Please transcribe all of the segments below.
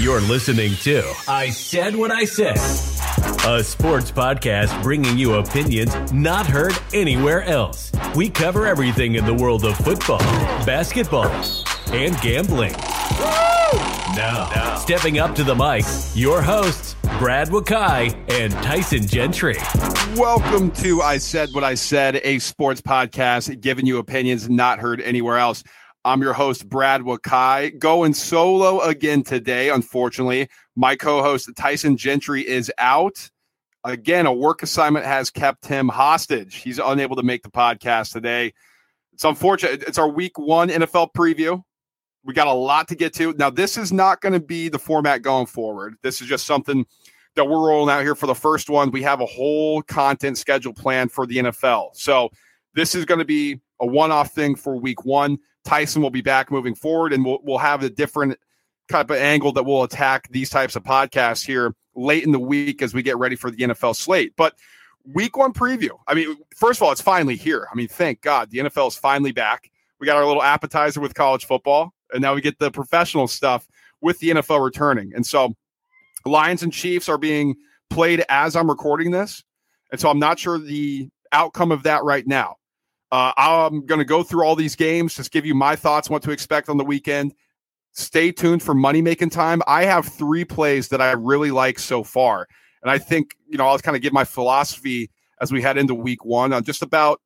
You're listening to I Said What I Said, a sports podcast bringing you opinions not heard anywhere else. We cover everything in the world of football, basketball, and gambling. Now, now, stepping up to the mic, your hosts, Brad Wakai and Tyson Gentry. Welcome to I Said What I Said, a sports podcast giving you opinions not heard anywhere else. I'm your host, Brad Wakai, going solo again today. Unfortunately, my co host, Tyson Gentry, is out. Again, a work assignment has kept him hostage. He's unable to make the podcast today. It's unfortunate. It's our week one NFL preview. We got a lot to get to. Now, this is not going to be the format going forward. This is just something that we're rolling out here for the first one. We have a whole content schedule planned for the NFL. So, this is going to be a one off thing for week one. Tyson will be back moving forward, and we'll, we'll have a different type of angle that will attack these types of podcasts here late in the week as we get ready for the NFL slate. But week one preview. I mean, first of all, it's finally here. I mean, thank God the NFL is finally back. We got our little appetizer with college football, and now we get the professional stuff with the NFL returning. And so, Lions and Chiefs are being played as I'm recording this. And so, I'm not sure the outcome of that right now. Uh, I'm going to go through all these games, just give you my thoughts, what to expect on the weekend. Stay tuned for money making time. I have three plays that I really like so far. And I think, you know, I'll kind of give my philosophy as we head into week one on just about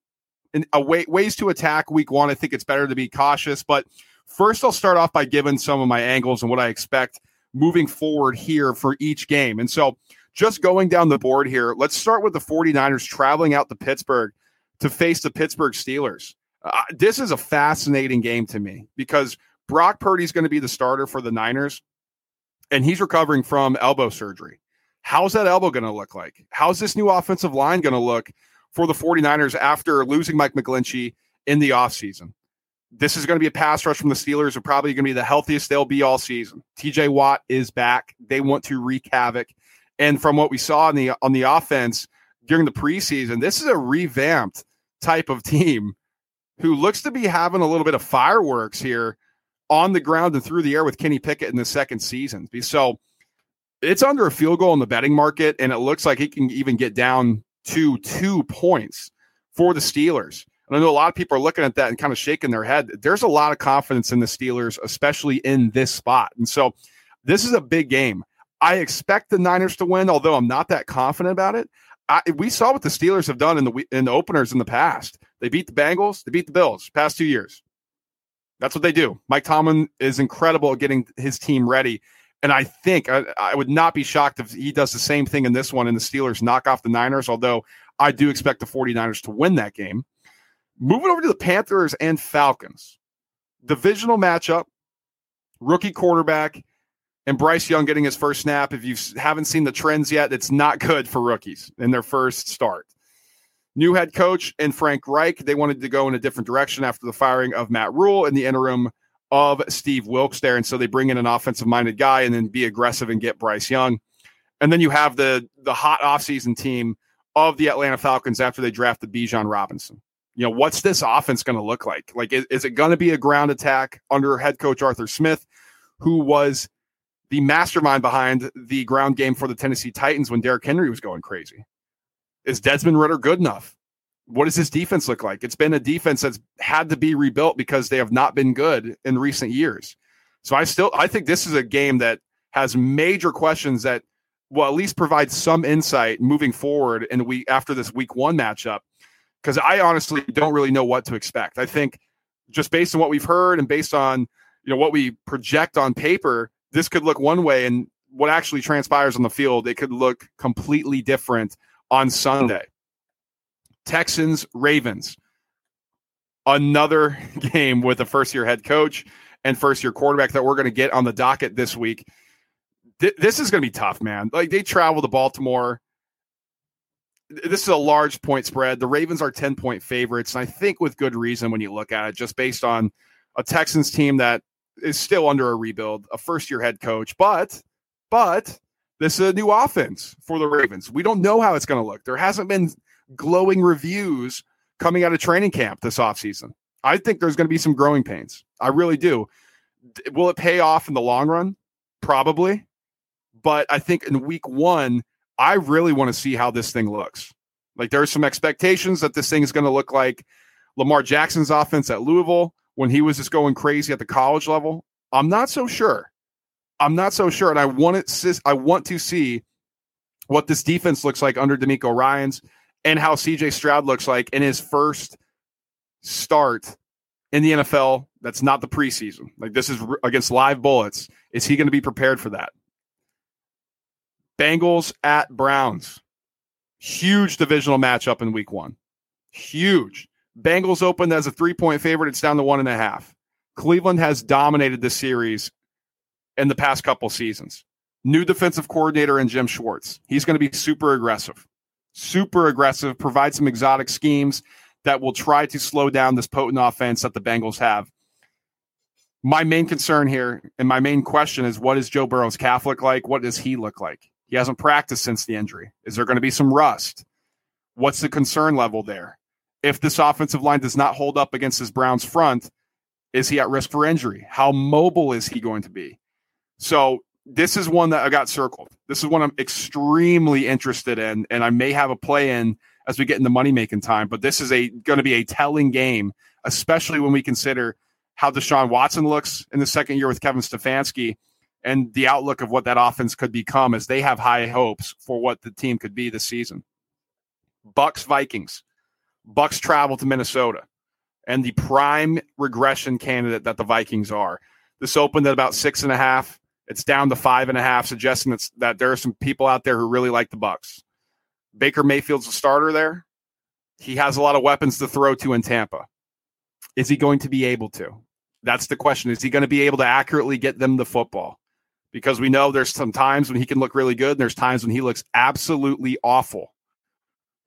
in, a way, ways to attack week one. I think it's better to be cautious. But first, I'll start off by giving some of my angles and what I expect moving forward here for each game. And so, just going down the board here, let's start with the 49ers traveling out to Pittsburgh to face the Pittsburgh Steelers. Uh, this is a fascinating game to me because Brock Purdy is going to be the starter for the Niners, and he's recovering from elbow surgery. How's that elbow going to look like? How's this new offensive line going to look for the 49ers after losing Mike McGlinchey in the offseason? This is going to be a pass rush from the Steelers. Are probably going to be the healthiest they'll be all season. TJ Watt is back. They want to wreak havoc. And from what we saw on the on the offense during the preseason, this is a revamped type of team who looks to be having a little bit of fireworks here on the ground and through the air with Kenny Pickett in the second season. So it's under a field goal in the betting market, and it looks like he can even get down to two points for the Steelers. And I know a lot of people are looking at that and kind of shaking their head. There's a lot of confidence in the Steelers, especially in this spot. And so this is a big game. I expect the Niners to win, although I'm not that confident about it. I, we saw what the Steelers have done in the in the openers in the past. They beat the Bengals, they beat the Bills past two years. That's what they do. Mike Tomlin is incredible at getting his team ready. And I think I, I, would not be shocked if he does the same thing in this one and the Steelers knock off the Niners, although I do expect the 49ers to win that game. Moving over to the Panthers and Falcons. Divisional matchup, rookie quarterback and Bryce Young getting his first snap. If you haven't seen the trends yet, it's not good for rookies in their first start. New head coach and Frank Reich, they wanted to go in a different direction after the firing of Matt Rhule in the interim of Steve Wilks there. And so they bring in an offensive minded guy and then be aggressive and get Bryce Young. And then you have the the hot offseason team of the Atlanta Falcons after they drafted Bijan Robinson. You know, what's this offense going to look like? Like, is, is it going to be a ground attack under head coach Arthur Smith, who was the mastermind behind the ground game for the Tennessee Titans when Derrick Henry was going crazy. Is Desmond Ridder good enough? What does his defense look like? It's been a defense that's had to be rebuilt because they have not been good in recent years. So I still I think this is a game that has major questions that will at least provide some insight moving forward and we after this week one matchup. Because I honestly don't really know what to expect. I think just based on what we've heard and based on you know what we project on paper, this could look one way and what actually transpires on the field, it could look completely different on Sunday. Texans, Ravens. Another game with a first year head coach and first year quarterback that we're going to get on the docket this week. Th- this is going to be tough, man. Like they travel to Baltimore. This is a large point spread. The Ravens are 10 point favorites. And I think with good reason when you look at it, just based on a Texans team that is still under a rebuild, a first year head coach, but but this is a new offense for the Ravens. We don't know how it's going to look. There hasn't been glowing reviews coming out of training camp this offseason. I think there's going to be some growing pains. I really do. Will it pay off in the long run? Probably. But I think in week one, I really want to see how this thing looks. Like there are some expectations that this thing is going to look like Lamar Jackson's offense at Louisville when he was just going crazy at the college level. I'm not so sure. I'm not so sure, and I want it. I want to see what this defense looks like under DeMeco Ryans and how CJ Stroud looks like in his first start in the NFL. That's not the preseason. Like this is against live bullets. Is he going to be prepared for that? Bengals at Browns. Huge divisional matchup in week one. Huge. Bengals opened as a three point favorite. It's down to one and a half. Cleveland has dominated the series in the past couple seasons. New defensive coordinator in Jim Schwartz. He's going to be super aggressive, super aggressive, provide some exotic schemes that will try to slow down this potent offense that the Bengals have. My main concern here and my main question is what is Joe Burrow's calf look like? What does he look like? He hasn't practiced since the injury. Is there going to be some rust? What's the concern level there? If this offensive line does not hold up against his Browns front, is he at risk for injury? How mobile is he going to be? So this is one that I got circled. This is one I'm extremely interested in, and I may have a play in as we get into money making time. But this is a going to be a telling game, especially when we consider how Deshaun Watson looks in the second year with Kevin Stefanski and the outlook of what that offense could become as they have high hopes for what the team could be this season. Bucks Vikings. Bucks travel to Minnesota and the prime regression candidate that the Vikings are. This opened at about six and a half. It's down to five and a half, suggesting that there are some people out there who really like the Bucks. Baker Mayfield's a starter there. He has a lot of weapons to throw to in Tampa. Is he going to be able to? That's the question. Is he going to be able to accurately get them the football? Because we know there's some times when he can look really good, and there's times when he looks absolutely awful.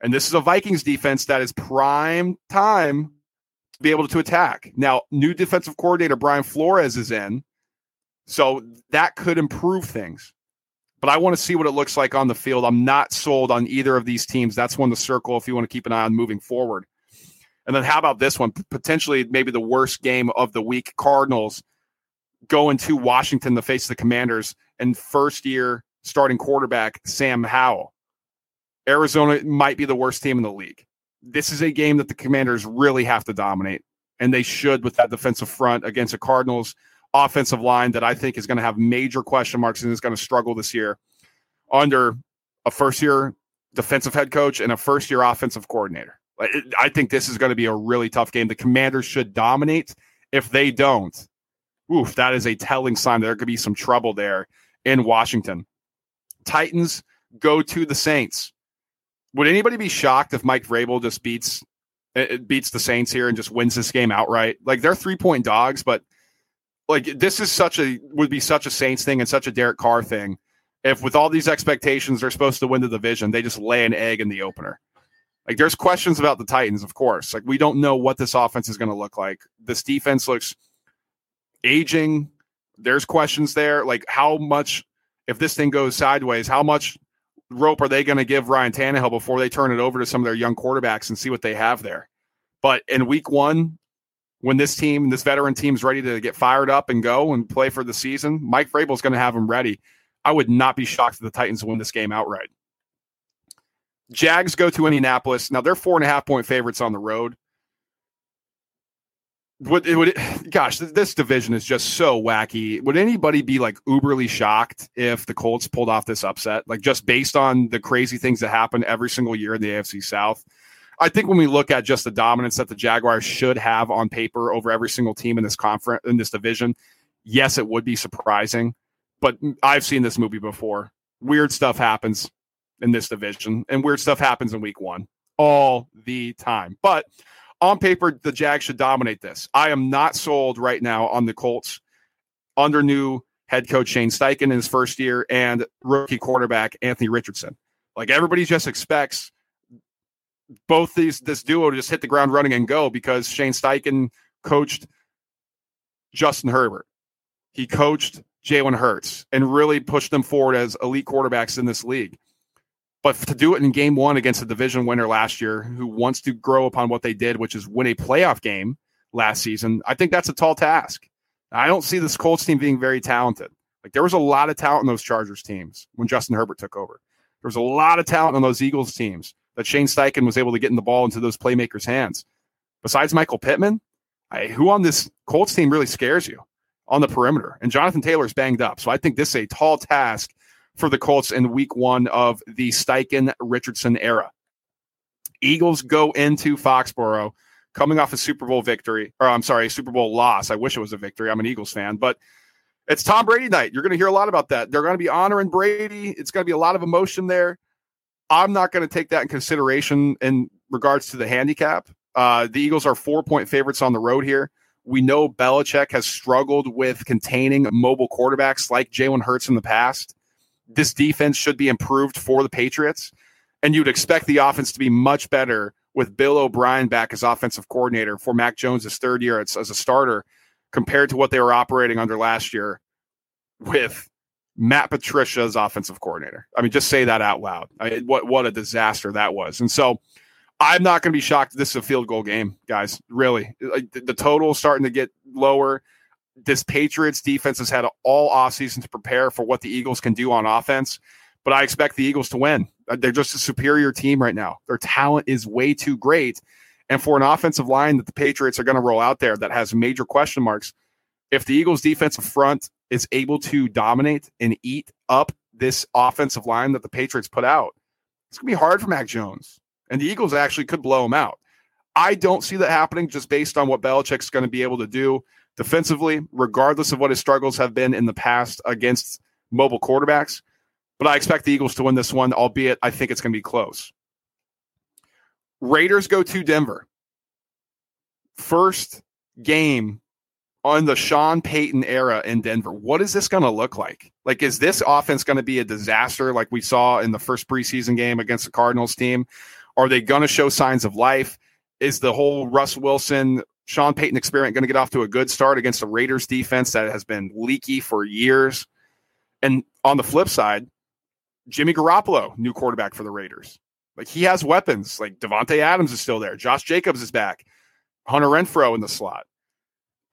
And this is a Vikings defense that is prime time to be able to attack. Now, new defensive coordinator Brian Flores is in, so that could improve things. But I want to see what it looks like on the field. I'm not sold on either of these teams. That's one to circle if you want to keep an eye on moving forward. And then how about this one? Potentially maybe the worst game of the week. Cardinals going to Washington to face the Commanders and first year starting quarterback Sam Howell. Arizona might be the worst team in the league. This is a game that the Commanders really have to dominate, and they should with that defensive front against a Cardinals offensive line that I think is going to have major question marks and is going to struggle this year under a first year defensive head coach and a first year offensive coordinator. I think this is going to be a really tough game. The Commanders should dominate. If they don't, oof, that is a telling sign there could be some trouble there in Washington. Titans go to the Saints. Would anybody be shocked if Mike Vrabel just beats it beats the Saints here and just wins this game outright? Like they're three point dogs, but like this is such a would be such a Saints thing and such a Derek Carr thing. If with all these expectations they're supposed to win the division, they just lay an egg in the opener. Like there's questions about the Titans, of course. Like we don't know what this offense is going to look like. This defense looks aging. There's questions there. Like how much if this thing goes sideways, how much rope are they going to give Ryan Tannehill before they turn it over to some of their young quarterbacks and see what they have there? But in week one, when this team, this veteran team is ready to get fired up and go and play for the season, Mike Vrabel is going to have them ready. I would not be shocked if the Titans win this game outright. Jags go to Indianapolis. Now they're four and a half point favorites on the road. Would it would it, gosh, this division is just so wacky. Would anybody be like uberly shocked if the Colts pulled off this upset? Like just based on the crazy things that happen every single year in the AFC South. I think when we look at just the dominance that the Jaguars should have on paper over every single team in this conference in this division, yes, it would be surprising. But I've seen this movie before. Weird stuff happens in this division, and weird stuff happens in week one all the time. But on paper, the Jags should dominate this. I am not sold right now on the Colts under new head coach Shane Steichen in his first year and rookie quarterback Anthony Richardson. Like everybody just expects both these this duo to just hit the ground running and go because Shane Steichen coached Justin Herbert. He coached Jalen Hurts and really pushed them forward as elite quarterbacks in this league. But to do it in game one against a division winner last year who wants to grow upon what they did, which is win a playoff game last season, I think that's a tall task. I don't see this Colts team being very talented. Like there was a lot of talent in those Chargers teams when Justin Herbert took over. There was a lot of talent on those Eagles teams that Shane Steichen was able to get in the ball into those playmakers' hands. Besides Michael Pittman, I, who on this Colts team really scares you on the perimeter? And Jonathan Taylor's banged up. So I think this is a tall task for the Colts in week one of the Steichen Richardson era. Eagles go into Foxborough coming off a Super Bowl victory, or I'm sorry, Super Bowl loss. I wish it was a victory. I'm an Eagles fan, but it's Tom Brady night. You're going to hear a lot about that. They're going to be honoring Brady. It's going to be a lot of emotion there. I'm not going to take that in consideration in regards to the handicap. Uh, the Eagles are four point favorites on the road here. We know Belichick has struggled with containing mobile quarterbacks like Jalen Hurts in the past. This defense should be improved for the Patriots. And you'd expect the offense to be much better with Bill O'Brien back as offensive coordinator for Mac Jones' third year as, as a starter compared to what they were operating under last year with Matt Patricia's offensive coordinator. I mean, just say that out loud. I, what what a disaster that was. And so I'm not going to be shocked. This is a field goal game, guys. Really, the, the total is starting to get lower. This Patriots defense has had all offseason to prepare for what the Eagles can do on offense, but I expect the Eagles to win. Uh, they're just a superior team right now. Their talent is way too great. And for an offensive line that the Patriots are going to roll out there that has major question marks, if the Eagles' defensive front is able to dominate and eat up this offensive line that the Patriots put out, it's going to be hard for Mac Jones. And the Eagles actually could blow him out. I don't see that happening just based on what Belichick's going to be able to do defensively, regardless of what his struggles have been in the past against mobile quarterbacks. But I expect the Eagles to win this one, albeit I think it's going to be close. Raiders go to Denver. First game on the Sean Payton era in Denver. What is this going to look like? Like, is this offense going to be a disaster like we saw in the first preseason game against the Cardinals team? Are they going to show signs of life? Is the whole Russ Wilson, Sean Payton experiment going to get off to a good start against the Raiders defense that has been leaky for years? And on the flip side, Jimmy Garoppolo, new quarterback for the Raiders. Like he has weapons. Like Davante Adams is still there. Josh Jacobs is back. Hunter Renfrow in the slot.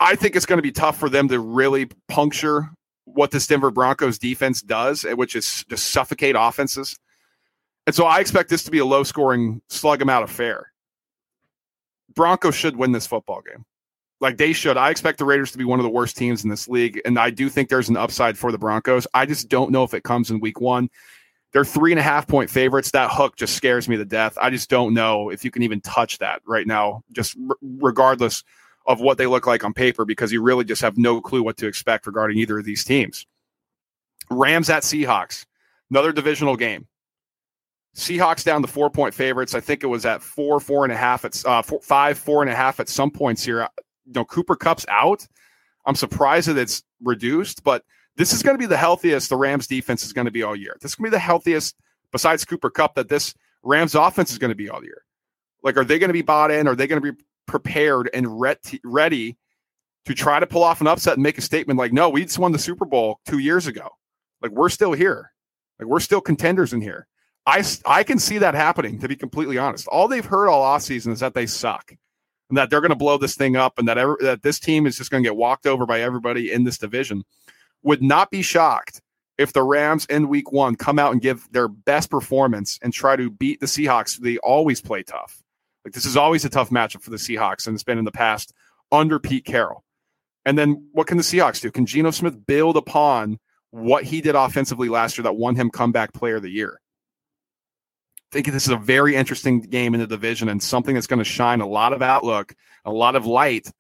I think it's going to be tough for them to really puncture what this Denver Broncos defense does, eh, which is to suffocate offenses. And so I expect this to be a low scoring, slug amount affair. Broncos should win this football game. Like they should. I expect the Raiders to be one of the worst teams in this league. And I do think there's an upside for the Broncos. I just don't know if it comes in week one. They're three and a half point favorites. That hook just scares me to death. I just don't know if you can even touch that right now, just r- regardless of what they look like on paper because you really just have no clue what to expect regarding either of these teams. Rams at Seahawks, another divisional game. Seahawks down to four point favorites. I think it was at four, four and a half at uh, four, five, four and a half at some points here. You know, Cooper Kupp's out. I'm surprised that it's reduced, but this is going to be the healthiest the Rams defense is going to be all year. This is going to be the healthiest besides Cooper Kupp that this Rams offense is going to be all year. Like, are they going to be bought in? Are they going to be prepared and ready to try to pull off an upset and make a statement like, no, we just won the Super Bowl two years ago. Like we're still here. Like we're still contenders in here. I, I can see that happening, to be completely honest. All they've heard all offseason is that they suck and that they're going to blow this thing up and that, that this team is just going to get walked over by everybody in this division. Would not be shocked if the Rams in week one come out and give their best performance and try to beat the Seahawks. They always play tough. Like this is always a tough matchup for the Seahawks, and it's been in the past under Pete Carroll. And then what can the Seahawks do? Can Geno Smith build upon what he did offensively last year that won him comeback player of the year? I think this is a very interesting game in the division and something that's going to shine a lot of outlook, a lot of light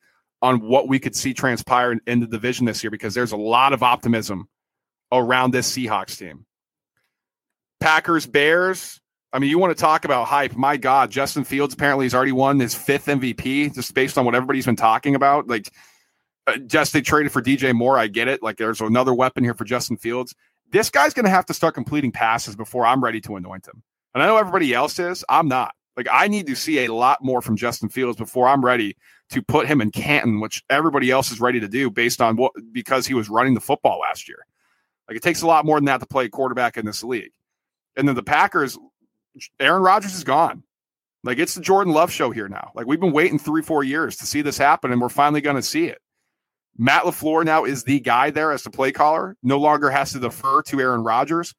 on what we could see transpire in the division this year because there's a lot of optimism around this Seahawks team. Packers, Bears, I mean, you want to talk about hype? My God, Justin Fields apparently has already won his fifth MVP just based on what everybody's been talking about. Like, uh, just they traded for DJ Moore. I get it. Like, there's another weapon here for Justin Fields. This guy's going to have to start completing passes before I'm ready to anoint him. And I know everybody else is. I'm not. Like, I need to see a lot more from Justin Fields before I'm ready to put him in Canton, which everybody else is ready to do based on what because he was running the football last year. Like, it takes a lot more than that to play quarterback in this league. And then the Packers, Aaron Rodgers is gone. Like it's the Jordan Love show here now. Like we've been waiting three, four years to see this happen, and we're finally going to see it. Matt LaFleur now is the guy there as the play caller, no longer has to defer to Aaron Rodgers.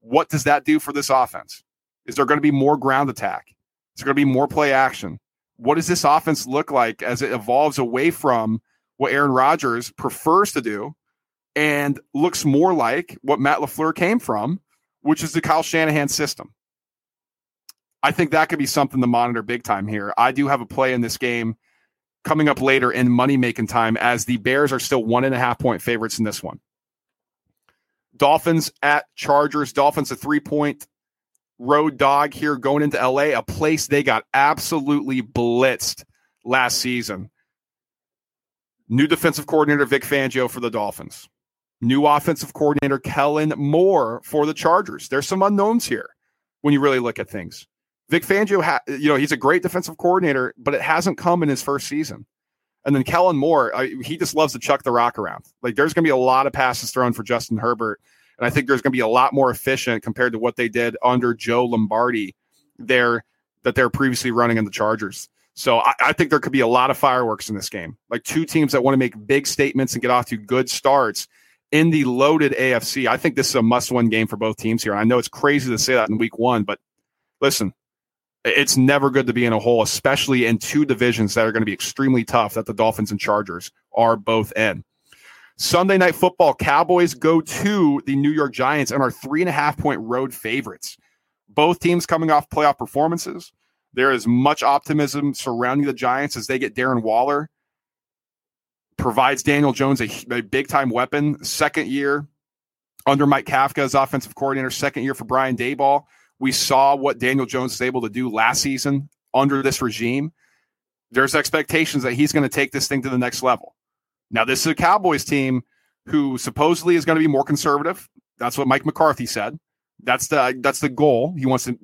What does that do for this offense? Is there going to be more ground attack? Is there going to be more play action? What does this offense look like as it evolves away from what Aaron Rodgers prefers to do and looks more like what Matt LaFleur came from, which is the Kyle Shanahan system? I think that could be something to monitor big time here. I do have a play in this game coming up later in money making time as the Bears are still one and a half point favorites in this one. Dolphins at Chargers. Dolphins a three point road dog here going into LA, a place they got absolutely blitzed last season. New defensive coordinator Vic Fangio for the Dolphins. New offensive coordinator Kellen Moore for the Chargers. There's some unknowns here when you really look at things. Vic Fangio, ha- you know, he's a great defensive coordinator, but it hasn't come in his first season. And then Kellen Moore, I, he just loves to chuck the rock around. Like there's going to be a lot of passes thrown for Justin Herbert, and I think there's going to be a lot more efficient compared to what they did under Joe Lombardi there that they're previously running in the Chargers. So I, I think there could be a lot of fireworks in this game. Like two teams that want to make big statements and get off to good starts in the loaded AFC. I think this is a must-win game for both teams here. I know it's crazy to say that in week one, but listen, it's never good to be in a hole, especially in two divisions that are going to be extremely tough that the Dolphins and Chargers are both in. Sunday night football, Cowboys go to the New York Giants and are three and a half point road favorites. Both teams coming off playoff performances. There is much optimism surrounding the Giants as they get Darren Waller, provides Daniel Jones a, a big time weapon. Second year under Mike Kafka as offensive coordinator, second year for Brian Daboll. We saw what Daniel Jones was able to do last season under this regime. There's expectations that he's going to take this thing to the next level. Now, this is a Cowboys team who supposedly is going to be more conservative. That's what Mike McCarthy said. That's the that's the goal. He wants to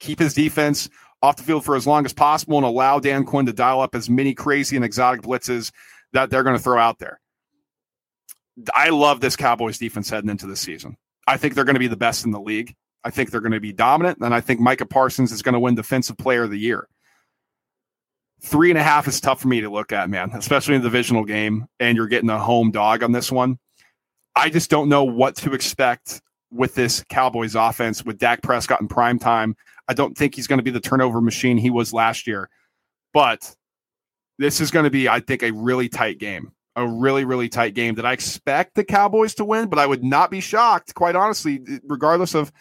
keep his defense off the field for as long as possible and allow Dan Quinn to dial up as many crazy and exotic blitzes that they're going to throw out there. I love this Cowboys defense heading into the season. I think they're going to be the best in the league. I think they're going to be dominant, and I think Micah Parsons is going to win Defensive Player of the Year. Three and a half is tough for me to look at, man, especially in the divisional game, and you're getting a home dog on this one. I just don't know what to expect with this Cowboys offense with Dak Prescott in prime time. I don't think he's going to be the turnover machine he was last year, but this is going to be, I think, a really tight game. A really, really tight game that I expect the Cowboys to win, but I would not be shocked, quite honestly, regardless of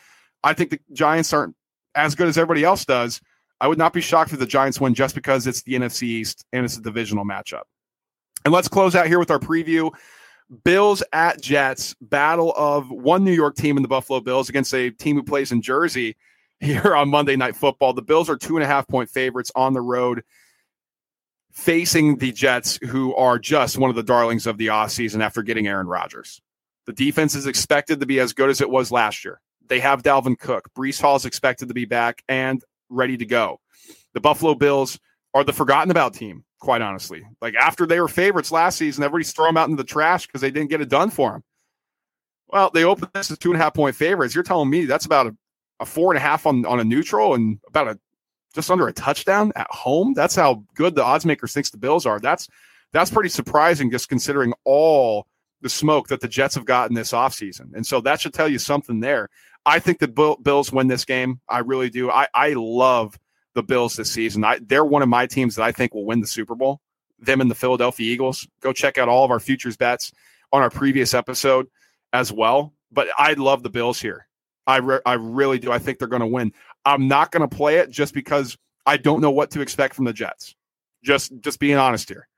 I think the Giants aren't as good as everybody else does. I would not be shocked if the Giants win just because it's the NFC East and it's a divisional matchup. And let's close out here with our preview. Bills at Jets, battle of one New York team in the Buffalo Bills against a team who plays in Jersey here on Monday Night Football. The Bills are two and a half point favorites on the road, facing the Jets, who are just one of the darlings of the offseason after getting Aaron Rodgers. The defense is expected to be as good as it was last year. They have Dalvin Cook. Breece Hall is expected to be back and ready to go. The Buffalo Bills are the forgotten about team, quite honestly. Like after they were favorites last season, everybody's throw them out into the trash because they didn't get it done for them. Well, they opened this as two and a half point favorites. You're telling me that's about a, a four and a half on, on a neutral and about a just under a touchdown at home. That's how good the odds makers thinks the Bills are. That's that's pretty surprising just considering all the smoke that the Jets have gotten this offseason. And so that should tell you something there. I think the Bills win this game. I really do. I, I love the Bills this season. I, they're one of my teams that I think will win the Super Bowl. Them and the Philadelphia Eagles. Go check out all of our futures bets on our previous episode as well. But I love the Bills here. I re- I really do. I think they're going to win. I'm not going to play it just because I don't know what to expect from the Jets. Just just being honest here.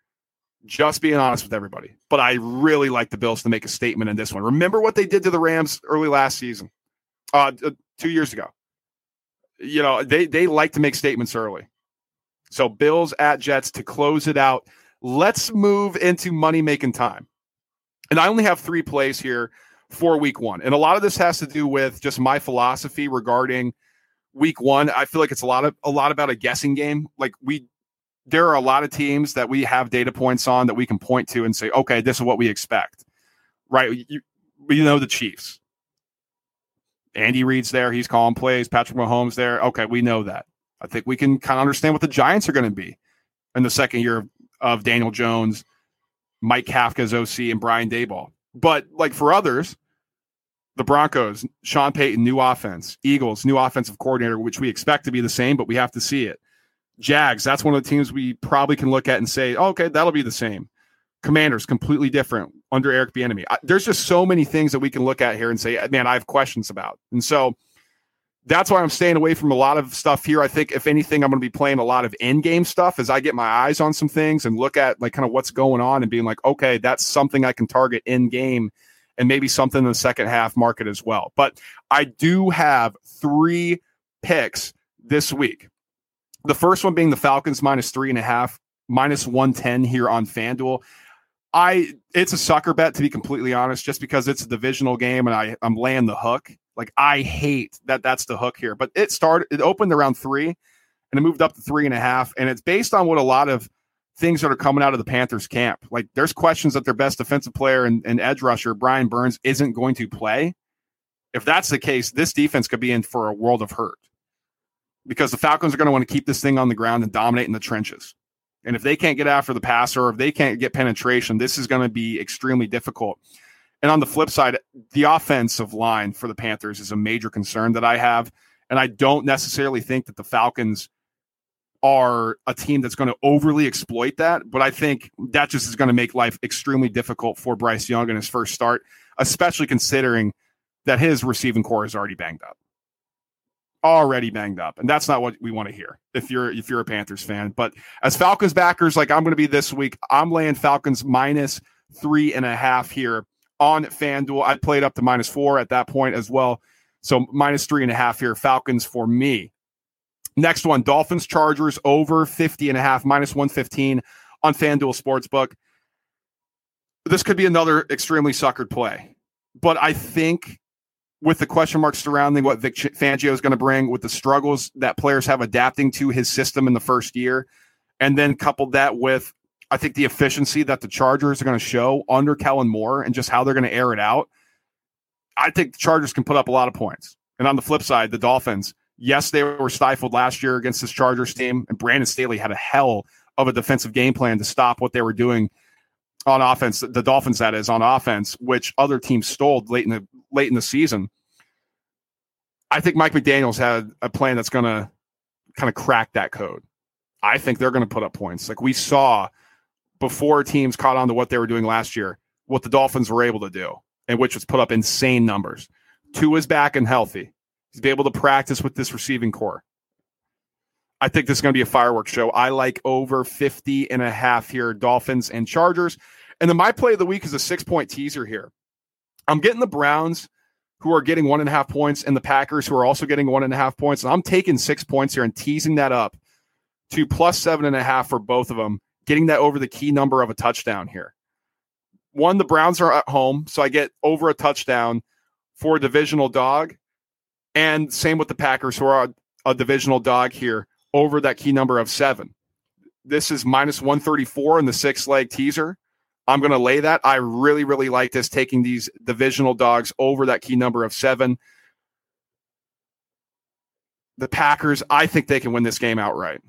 Just being honest with everybody. But I really like the Bills to make a statement in this one. Remember what they did to the Rams early last season uh, two years ago. You know, they they like to make statements early. So Bills at Jets to close it out. Let's move into money making time. And I only have three plays here for week one. And a lot of this has to do with just my philosophy regarding week one. I feel like it's a lot of a lot about a guessing game. Like we there are a lot of teams that we have data points on that we can point to and say, okay, this is what we expect. Right. You, know the Chiefs. Andy Reid's there. He's calling plays. Patrick Mahomes there. Okay, we know that. I think we can kind of understand what the Giants are going to be in the second year of, of Daniel Jones Mike Kafka's OC and Brian Daboll. But like for others, the Broncos, Sean Payton, new offense, Eagles, new offensive coordinator, which we expect to be the same, but we have to see it. Jags, that's one of the teams we probably can look at and say, oh, okay, that'll be the same. Commanders, completely different under Eric Bieniemy. There's just so many things that we can look at here and say, uh, man, I have questions about. And so that's why I'm staying away from a lot of stuff here. I think if anything, I'm going to be playing a lot of in-game stuff as I get my eyes on some things and look at like kind of what's going on and being like, okay, that's something I can target in game and maybe something in the second half market as well. But I do have three picks this week. The first one being the Falcons minus three and a half, minus 110 here on FanDuel. I it's a sucker bet to be completely honest, just because it's a divisional game and I I'm laying the hook. Like I hate that that's the hook here, but it started it opened around three and it moved up to three and a half, and it's based on what a lot of things that are coming out of the Panthers camp. Like there's questions that their best defensive player and, and edge rusher Brian Burns isn't going to play. If that's the case, this defense could be in for a world of hurt because the Falcons are going to want to keep this thing on the ground and dominate in the trenches. And if they can't get after the passer, or if they can't get penetration, this is going to be extremely difficult. And on the flip side, the offensive line for the Panthers is a major concern that I have. And I don't necessarily think that the Falcons are a team that's going to overly exploit that. But I think that just is going to make life extremely difficult for Bryce Young in his first start, especially considering that his receiving corps is already banged up already banged up, and that's not what we want to hear if you're if you're a Panthers fan. But as Falcons backers, like I'm going to be this week, I'm laying Falcons minus three and a half here on FanDuel. I played up to minus four at that point as well, so minus three and a half here. Falcons for me. Next one, Dolphins Chargers over 50 and a half, minus 115 on FanDuel Sportsbook. This could be another extremely suckered play, but I think with the question marks surrounding what Vic Fangio is going to bring, with the struggles that players have adapting to his system in the first year, and then coupled that with, I think, the efficiency that the Chargers are going to show under Kellen Moore and just how they're going to air it out. I think the Chargers can put up a lot of points. And on the flip side, the Dolphins, yes, they were stifled last year against this Chargers team, and Brandon Staley had a hell of a defensive game plan to stop what they were doing on offense, the Dolphins that is on offense, which other teams stole late in the late in the season. I think Mike McDaniel's had a plan that's going to kind of crack that code. I think they're going to put up points. Like we saw before teams caught on to what they were doing last year, what the Dolphins were able to do, and which was put up insane numbers. Tua is back and healthy. He's be able to practice with this receiving corps. I think this is going to be a fireworks show. I like over 50 and a half here, Dolphins and Chargers. And then my play of the week is a six point teaser here. I'm getting the Browns who are getting one and a half points and the Packers who are also getting one and a half points. And I'm taking six points here and teasing that up to plus seven and a half for both of them, getting that over the key number of a touchdown here. One, the Browns are at home, so I get over a touchdown for a divisional dog. And same with the Packers, who are a, a divisional dog here over that key number of seven. This is minus 134 in the six leg teaser. I'm going to lay that. I really, really like this taking these divisional dogs over that key number of seven. The Packers, I think they can win this game outright.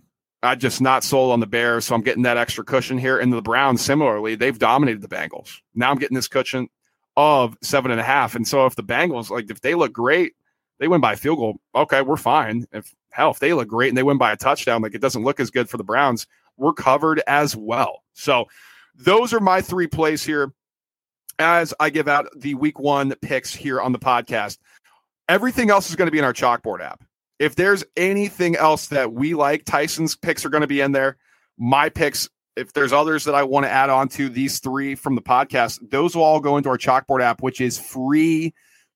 I just not sold on the Bears, so I'm getting that extra cushion here. And the Browns, similarly, they've dominated the Bengals. Now I'm getting this cushion of seven and a half. And so if the Bengals, like if they look great, they win by a field goal. Okay, we're fine. If hell, if they look great and they win by a touchdown, like it doesn't look as good for the Browns, we're covered as well. So those are my three plays here as I give out the week one picks here on the podcast. Everything else is going to be in our chalkboard app. If there's anything else that we like, Tyson's picks are going to be in there. My picks, if there's others that I want to add on to these three from the podcast, those will all go into our chalkboard app, which is free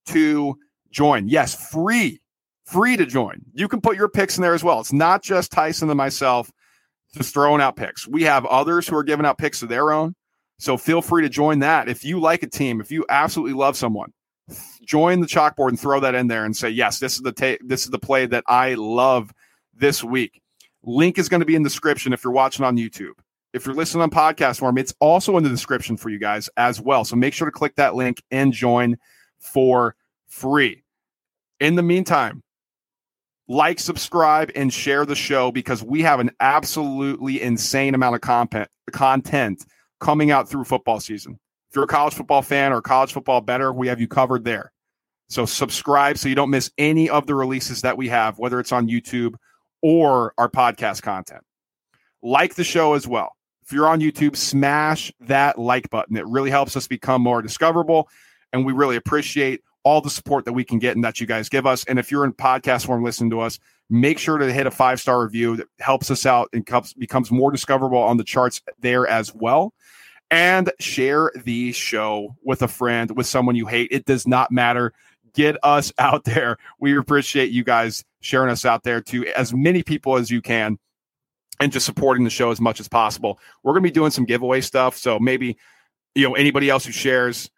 to join. Yes, free, free to join. You can put your picks in there as well. It's not just Tyson and myself just throwing out picks. We have others who are giving out picks of their own. So feel free to join that. If you like a team, if you absolutely love someone, join the chalkboard and throw that in there and say, yes, this is the ta- this is the play that I love this week. Link is going to be in the description if you're watching on YouTube. If you're listening on podcast form, it's also in the description for you guys as well. So make sure to click that link and join for free. In the meantime, like, subscribe, and share the show because we have an absolutely insane amount of content coming out through football season. If you're a college football fan or college football better, we have you covered there. So subscribe so you don't miss any of the releases that we have, whether it's on YouTube or our podcast content. Like the show as well. If you're on YouTube, smash that like button. It really helps us become more discoverable, and we really appreciate all the support that we can get and that you guys give us. And if you're in podcast form listening to us, make sure to hit a five star review that helps us out and comes, becomes more discoverable on the charts there as well. And share the show with a friend, with someone you hate. It does not matter. Get us out there. We appreciate you guys sharing us out there to as many people as you can and just supporting the show as much as possible. We're going to be doing some giveaway stuff. So maybe, you know, anybody else who shares,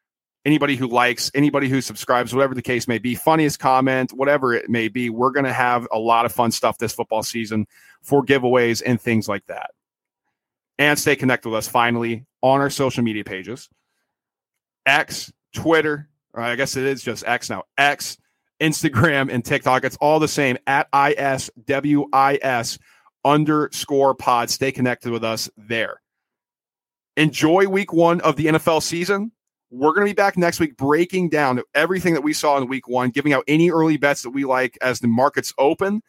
anybody who likes, anybody who subscribes, whatever the case may be, funniest comment, whatever it may be, we're going to have a lot of fun stuff this football season for giveaways and things like that. And stay connected with us finally on our social media pages X, Twitter, or I guess it is just X now, X, Instagram, and TikTok. It's all the same at ISWIS underscore pod. Stay connected with us there. Enjoy week one of the NFL season. We're going to be back next week breaking down everything that we saw in week one, giving out any early bets that we like as the markets open.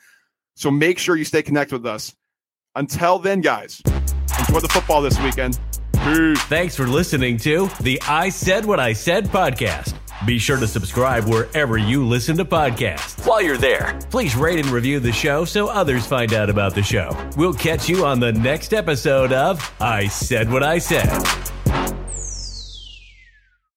So make sure you stay connected with us. Until then, guys, enjoy the football this weekend. Peace. Thanks for listening to the I Said What I Said podcast. Be sure to subscribe wherever you listen to podcasts. While you're there, please rate and review the show so others find out about the show. We'll catch you on the next episode of I Said What I Said.